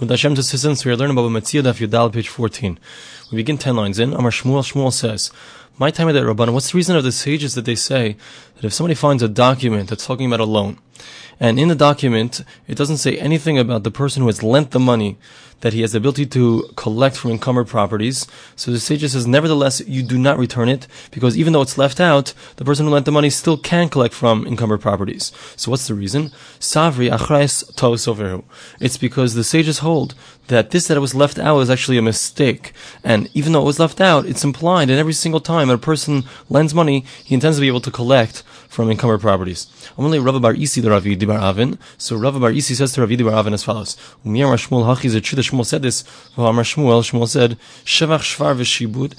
With Hashem assistance, we are learning about Metzia Daf Yudal, page 14. We begin 10 lines in. Amar Shmuel, Shmuel says, My time at Rabban. what's the reason of the sages that they say that if somebody finds a document that's talking about a loan, and in the document, it doesn't say anything about the person who has lent the money that he has the ability to collect from encumbered properties. So the sage says, nevertheless, you do not return it because even though it's left out, the person who lent the money still can collect from encumbered properties. So what's the reason? Savri achrais tosoveru. It's because the sages hold that this that was left out is actually a mistake. And even though it was left out, it's implied that every single time a person lends money, he intends to be able to collect from encumbered properties. Only Rav Bar Isi the Ravi Bar Avin. So Rav Bar Isi says to Rav Bar Avin as follows: Umiyar Shmuel Hachi is that Shmuel said this. Amar Shmuel said Shevach Shvar v'Shibud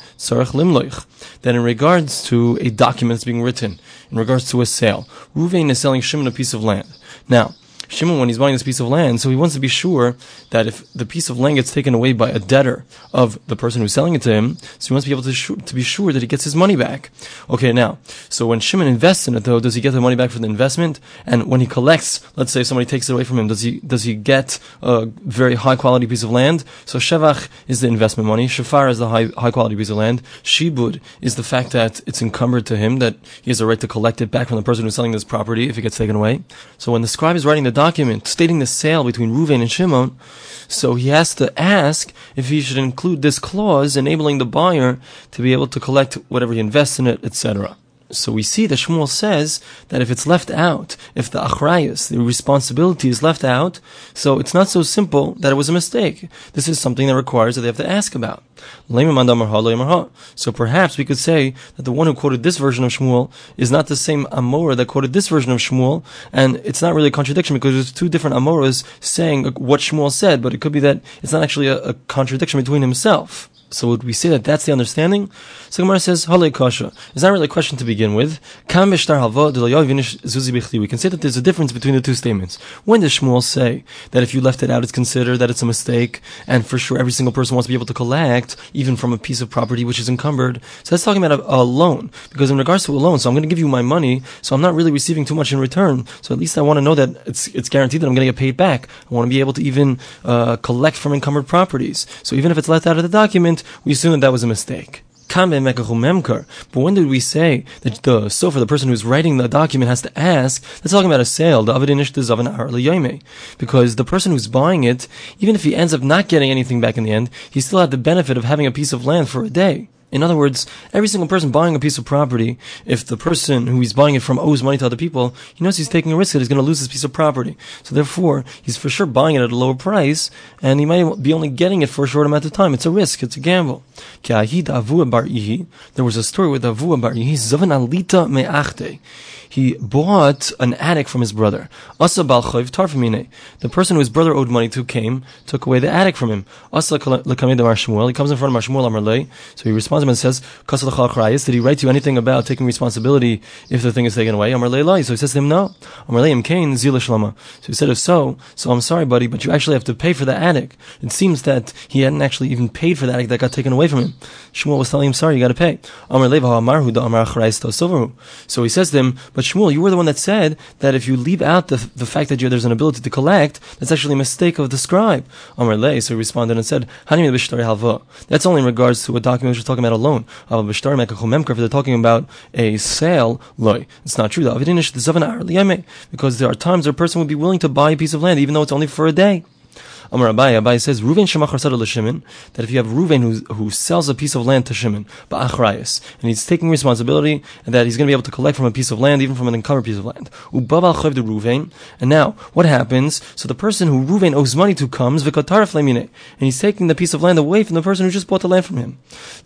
Limloich. That in regards to a document that's being written, in regards to a sale, Ruvain is selling Shimon a piece of land. Now Shimon, when he's buying this piece of land, so he wants to be sure that if the piece of land gets taken away by a debtor of the person who's selling it to him, so he wants to be able to, sh- to be sure that he gets his money back. Okay, now, so when Shimon invests in it, though, does he get the money back for the investment? And when he collects, let's say somebody takes it away from him, does he does he get a very high quality piece of land? So Shevach is the investment money, Shafar is the high high quality piece of land, Shibud is the fact that it's encumbered to him, that he has a right to collect it back from the person who's selling this property if it gets taken away. So when the scribe is writing the document stating the sale between Ruvain and Shimon, so he has to ask if he should include this clause enabling the buyer to be able to collect whatever he invests in it, etc. So we see that Shmuel says that if it's left out, if the achrayas, the responsibility is left out, so it's not so simple that it was a mistake. This is something that requires that they have to ask about. So perhaps we could say that the one who quoted this version of Shmuel is not the same Amora that quoted this version of Shmuel, and it's not really a contradiction because there's two different Amoras saying what Shmuel said, but it could be that it's not actually a, a contradiction between himself. So would we say that that's the understanding? So Gemara says, Hale Kasha. It's not really a question to begin with. We can say that there's a difference between the two statements. When does Shmuel say that if you left it out, it's considered that it's a mistake, and for sure every single person wants to be able to collect, even from a piece of property which is encumbered? So that's talking about a, a loan. Because in regards to a loan, so I'm going to give you my money, so I'm not really receiving too much in return. So at least I want to know that it's, it's guaranteed that I'm going to get paid back. I want to be able to even uh, collect from encumbered properties. So even if it's left out of the document, we assume that that was a mistake. But when did we say that the so for the person who's writing the document has to ask? That's talking about a sale. Because the person who's buying it, even if he ends up not getting anything back in the end, he still had the benefit of having a piece of land for a day. In other words, every single person buying a piece of property, if the person who he's buying it from owes money to other people, he knows he's taking a risk that he's going to lose this piece of property. So therefore, he's for sure buying it at a lower price, and he might be only getting it for a short amount of time. It's a risk. It's a gamble. There was a story with Avua Bar Alita Me'achte he bought an attic from his brother. Asa. The person whose brother owed money to came, took away the attic from him. Asa. He comes in front of Shmuel Amarle. So he responds to him says, Did he write to you anything about taking responsibility if the thing is taken away? So he says to him, No. So he said, If so, so I'm sorry, buddy, but you actually have to pay for the attic. It seems that he hadn't actually even paid for the attic that got taken away from him. Shmuel was telling him, Sorry, you got to pay. So he says to him, But Shmuel, you were the one that said that if you leave out the, the fact that there's an ability to collect, that's actually a mistake of the scribe. So he responded and said, That's only in regards to a document which is talking about a loan. If they're talking about a sale, loy. It's not true. Because there are times where a person would be willing to buy a piece of land even though it's only for a day. Amar Abai, Abai says, Ruven Shemachar Sada Shimon, that if you have Ruven who, who sells a piece of land to Shimon, Ba'achrayas, and he's taking responsibility, and that he's going to be able to collect from a piece of land, even from an encumbered piece of land. Ubabal Chav de Ruven, and now, what happens? So the person who Ruven owes money to comes, Vikatar Flamine, and he's taking the piece of land away from the person who just bought the land from him.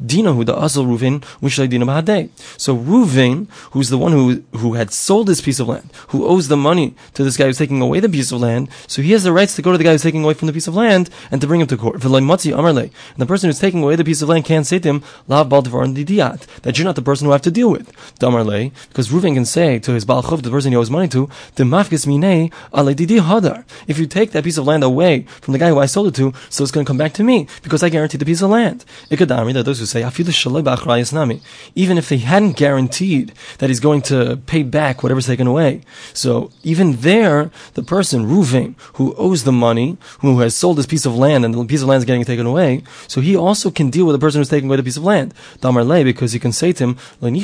Dina who the Asal Ruven, Mishlai Dina Bahadeh. So Ruven, who's the one who, who had sold this piece of land, who owes the money to this guy who's taking away the piece of land, so he has the rights to go to the guy who's taking away from the piece of land and to bring him to court. And the person who's taking away the piece of land can't say to him, that you're not the person who I have to deal with. Because Reuven can say to his Balchov, the person he owes money to, if you take that piece of land away from the guy who I sold it to, so it's going to come back to me, because I guaranteed the piece of land. Ikadami, that those who say, even if they hadn't guaranteed that he's going to pay back whatever's taken away. So even there, the person, Reuven, who owes the money, who has sold this piece of land and the piece of land is getting taken away, so he also can deal with the person who's taking away the piece of land. Because he can say to him, he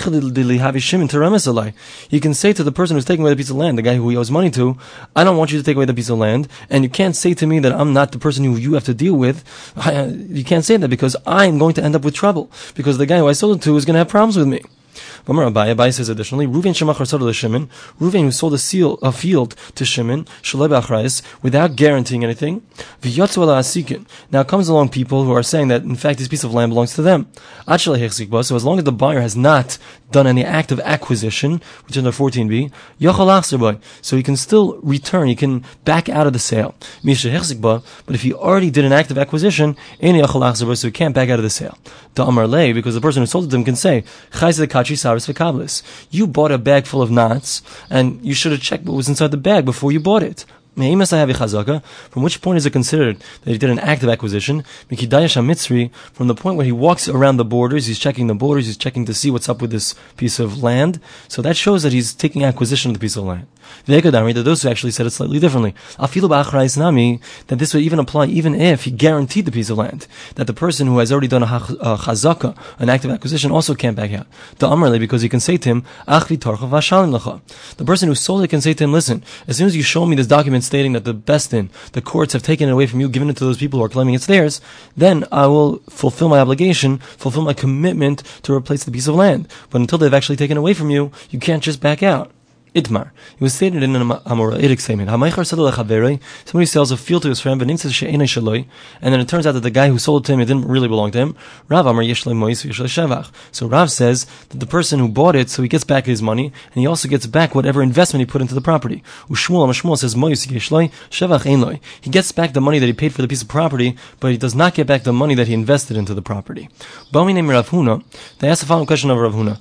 can say to the person who's taking away the piece of land, the guy who he owes money to, I don't want you to take away the piece of land, and you can't say to me that I'm not the person who you have to deal with. Uh, you can't say that because I'm going to end up with trouble because the guy who I sold it to is going to have problems with me. Gomer Abaye says additionally, Ruven Shemachar sold to Shimon, Ruven who sold a, seal, a field to Shimon, Shaleb without guaranteeing anything, asikin. Now comes along people who are saying that in fact this piece of land belongs to them. So as long as the buyer has not done any act of acquisition, which is under 14b, so he can still return, he can back out of the sale. But if he already did an act of acquisition, so he can't back out of the sale. Because the person who sold it to him can say, you bought a bag full of knots, and you should have checked what was inside the bag before you bought it. From which point is it considered that he did an act of acquisition? From the point where he walks around the borders, he's checking the borders, he's checking to see what's up with this piece of land. So that shows that he's taking acquisition of the piece of land. That those who actually said it slightly differently. That this would even apply even if he guaranteed the piece of land. That the person who has already done a chazaka, an act of acquisition, also can't back out. The because he can say to him, The person who sold it can say to him, listen, as soon as you show me this document stating that the best in the courts have taken it away from you, given it to those people who are claiming it's theirs, then I will fulfill my obligation, fulfill my commitment to replace the piece of land. But until they've actually taken away from you, you can't just back out. Itmar. It was stated in an Amoraic statement. Somebody sells a field to his friend, and then it turns out that the guy who sold it to him, it didn't really belong to him. Rav Amar So Rav says that the person who bought it, so he gets back his money, and he also gets back whatever investment he put into the property. Says He gets back the money that he paid for the piece of property, but he does not get back the money that he invested into the property. They asked the following question of Rav Huna.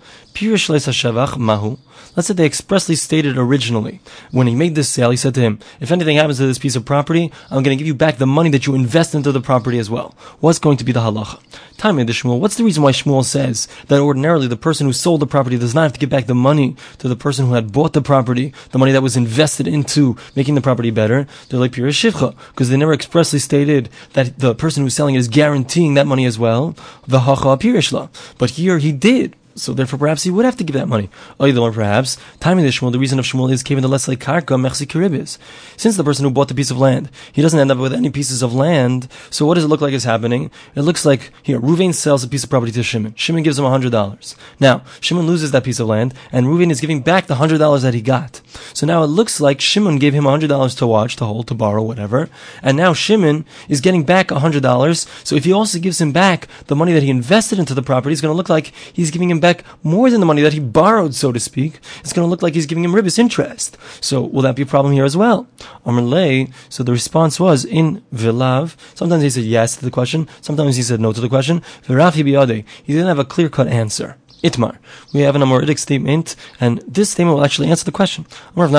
Mahu. Let's say they expressly stated originally. When he made this sale, he said to him, if anything happens to this piece of property, I'm going to give you back the money that you invest into the property as well. What's going to be the halacha? Time the Shmuel. What's the reason why Shmuel says that ordinarily the person who sold the property does not have to give back the money to the person who had bought the property, the money that was invested into making the property better? They're like pure shivcha, because they never expressly stated that the person who's selling it is guaranteeing that money as well. The hacha pirishla. But here he did. So therefore, perhaps he would have to give that money. Oh, Either one perhaps, time in the Shmuel, the reason of Shmuel is given the less like karka mechsi. Since the person who bought the piece of land, he doesn't end up with any pieces of land. So what does it look like is happening? It looks like here, Ruvain sells a piece of property to Shimon. Shimon gives him hundred dollars. Now Shimon loses that piece of land, and Ruvain is giving back the hundred dollars that he got. So now it looks like Shimon gave him hundred dollars to watch, to hold, to borrow, whatever, and now Shimon is getting back hundred dollars. So if he also gives him back the money that he invested into the property, it's going to look like he's giving him back more than the money that he borrowed, so to speak, it's going to look like he's giving him ribis interest. So will that be a problem here as well? Amrlay, so the response was in Vilav. Sometimes he said yes to the question, sometimes he said no to the question. Virafi He didn't have a clear cut answer. Itmar. We have an Amoritic statement, and this statement will actually answer the question. In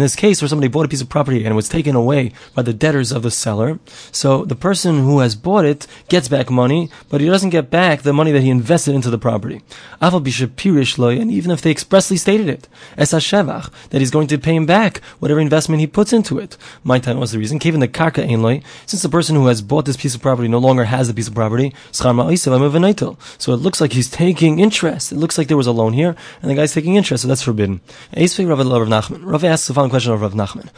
this case, where somebody bought a piece of property and it was taken away by the debtors of the seller, so the person who has bought it gets back money, but he doesn't get back the money that he invested into the property. And even if they expressly stated it, that he's going to pay him back whatever investment he puts into it. My time was the reason. Given the Karka Ein since the person who has bought this piece of property no longer has the piece of property, so it looks like he's taking interest. It looks like there was a loan here, and the guy's taking interest, so that's forbidden. Rav asks the following question of Rav Nachman.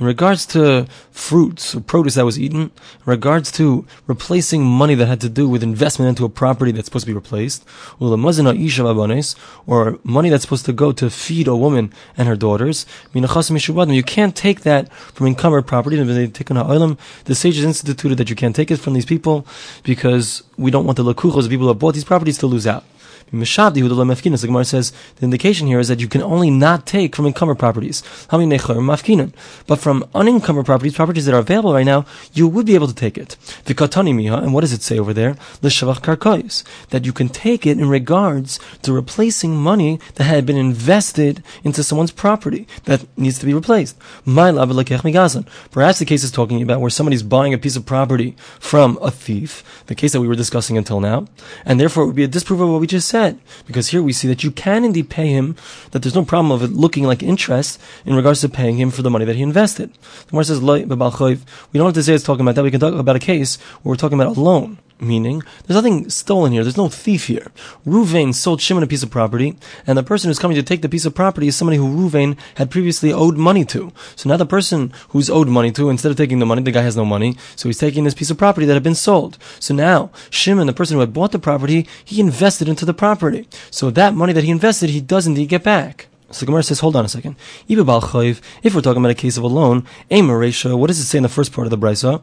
In regards to fruits or produce that was eaten, in regards to replacing money that had to do with investment into a property that's supposed to be replaced, or money that's supposed to go to feed a woman and her daughters, you can't take that from encumbered property. The sages instituted that you can't take it from these people because we don't want the lakuchos, the people who have bought these properties, to lose out. The Gemara says the indication here is that you can only not take from encumbered properties. But from unencumbered properties, properties that are available right now, you would be able to take it. And what does it say over there? That you can take it in regards to replacing money that had been invested into someone's property that needs to be replaced. Perhaps the case is talking about where somebody's buying a piece of property from a thief, the case that we were discussing until now, and therefore it would be a disproof of what we just said Because here we see that you can indeed pay him, that there's no problem of it looking like interest in regards to paying him for the money that he invested. The Gemara says, we don't have to say it's talking about that. We can talk about a case where we're talking about a loan. Meaning, there's nothing stolen here. There's no thief here. Ruvain sold Shimon a piece of property, and the person who's coming to take the piece of property is somebody who Ruvain had previously owed money to. So now the person who's owed money to, instead of taking the money, the guy has no money, so he's taking this piece of property that had been sold. So now, Shimon, the person who had bought the property, he invested into the property. So that money that he invested, he does indeed get back. So Gemara says, hold on a second. If we're talking about a case of a loan, what does it say in the first part of the brisa?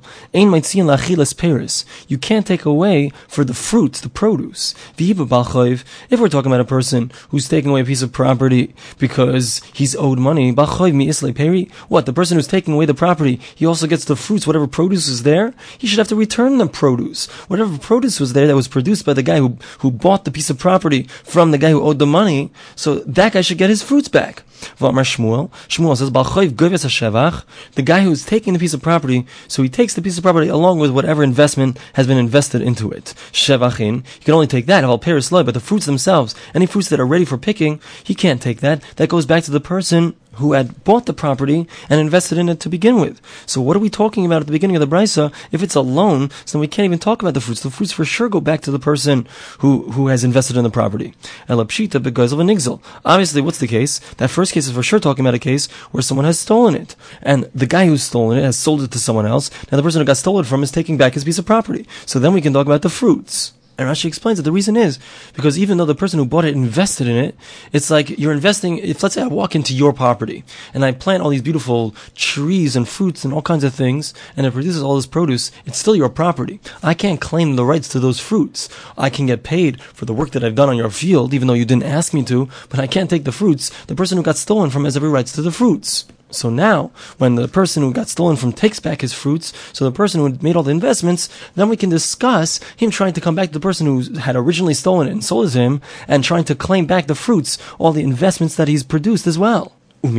You can't take away for the fruits, the produce. If we're talking about a person who's taking away a piece of property because he's owed money, what? The person who's taking away the property, he also gets the fruits, whatever produce is there, he should have to return the produce. Whatever produce was there that was produced by the guy who, who bought the piece of property from the guy who owed the money, so that guy should get his fruits fruits back. The guy who's taking the piece of property, so he takes the piece of property along with whatever investment has been invested into it. Shevachin, he can only take that, all pairs slowly, but the fruits themselves, any fruits that are ready for picking, he can't take that. That goes back to the person who had bought the property and invested in it to begin with. So what are we talking about at the beginning of the brisa? If it's a loan, so then we can't even talk about the fruits. The fruits for sure go back to the person who, who has invested in the property. Elapshita because of an exil. Obviously, what's the case? That first case is for sure talking about a case where someone has stolen it. And the guy who's stolen it has sold it to someone else. Now the person who got stolen from is taking back his piece of property. So then we can talk about the fruits. And Rashi explains that the reason is because even though the person who bought it invested in it, it's like you're investing. If let's say I walk into your property and I plant all these beautiful trees and fruits and all kinds of things, and it produces all this produce, it's still your property. I can't claim the rights to those fruits. I can get paid for the work that I've done on your field, even though you didn't ask me to, but I can't take the fruits. The person who got stolen from has every rights to the fruits. So now, when the person who got stolen from takes back his fruits, so the person who made all the investments, then we can discuss him trying to come back to the person who had originally stolen it and sold it to him, and trying to claim back the fruits, all the investments that he's produced as well. So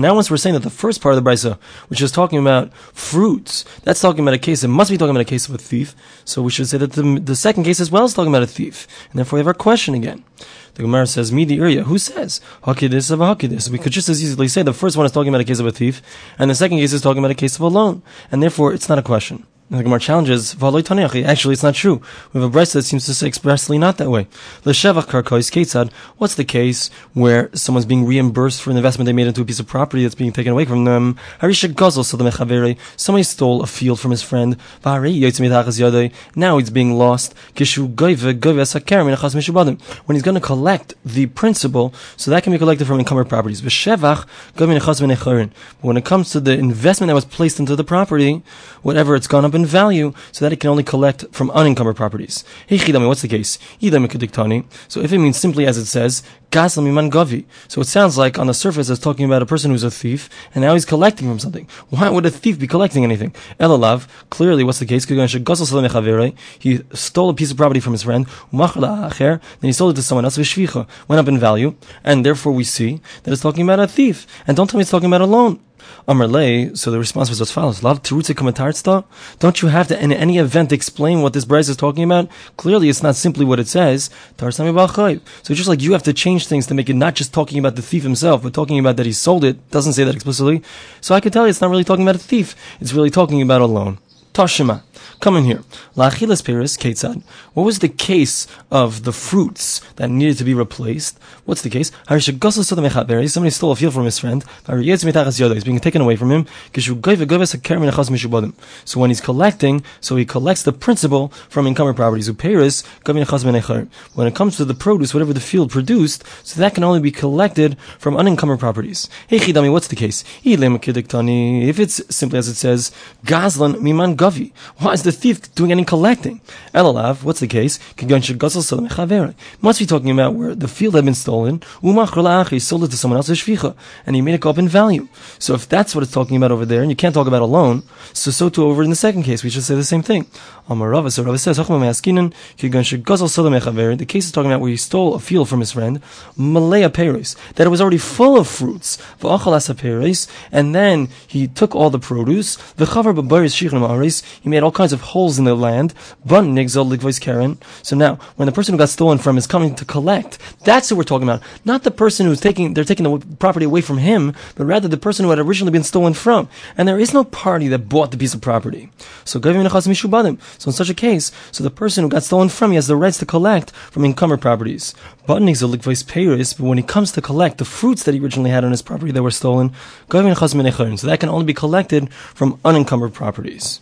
now once we're saying that the first part of the brisa, which is talking about fruits, that's talking about a case, it must be talking about a case of a thief. So we should say that the, the second case as well is talking about a thief. And therefore we have our question again. The Gemara says, "Midi area." Who says hakidis of a hakidis? We could just as easily say the first one is talking about a case of a thief, and the second case is talking about a case of a loan, and therefore it's not a question. And the Gemara challenges, actually it's not true. We have a brisa that seems to say expressly not that way. What's the case where someone's being reimbursed for an investment they made into a piece of property that's being taken away from them? Harisha gazel so the somebody stole a field from his friend, now it's being lost. When he's going to collect the principal, so that can be collected from encumbered properties. When it comes to the investment that was placed into the property, whatever it's gone up in value so that it can only collect from unencumbered properties. Hey chidami, what's the case? So if it means simply as it says. So it sounds like on the surface it's talking about a person who's a thief and now he's collecting from something. Why would a thief be collecting anything? Elalav, clearly what's the case? He stole a piece of property from his friend, then he sold it to someone else, went up in value, and therefore we see that it's talking about a thief. And don't tell me it's talking about a loan. Amarle, so the response was as follows: "Love terutze komentarsta. Don't you have to, in any event, explain what this brisa is talking about? Clearly, it's not simply what it says. So just like you have to change things to make it not just talking about the thief himself, but talking about that he sold it. Doesn't say that explicitly. So I can tell you, it's not really talking about a thief. It's really talking about a loan. Tashima. Come in here. Lachilas Paris, Ketzad. What was the case of the fruits that needed to be replaced? What's the case? Somebody stole a field from his friend. He's being taken away from him. So when he's collecting, so he collects the principal from encumbered properties. When it comes to the produce, whatever the field produced, so that can only be collected from unencumbered properties. Hey Chidami, what's the case? If it's simply as it says, Gazlan Miman Gavi. Why is the thief doing any collecting? Elalav, what's the case? Must be talking about where the field had been stolen, sold it to someone else, and he made it go up in value. So if that's what it's talking about over there, and you can't talk about a loan, so so too over in the second case, we should say the same thing. So says, the case is talking about where he stole a field from his friend, Malaya that it was already full of fruits, and then he took all the produce, he made all kinds of of holes in the land. Karen. So now, when the person who got stolen from is coming to collect, that's who we're talking about. Not the person who's taking, they're taking the property away from him, but rather the person who had originally been stolen from. And there is no party that bought the piece of property. So, so in such a case, so the person who got stolen from, he has the rights to collect from encumbered properties. But when he comes to collect the fruits that he originally had on his property that were stolen, so that can only be collected from unencumbered properties.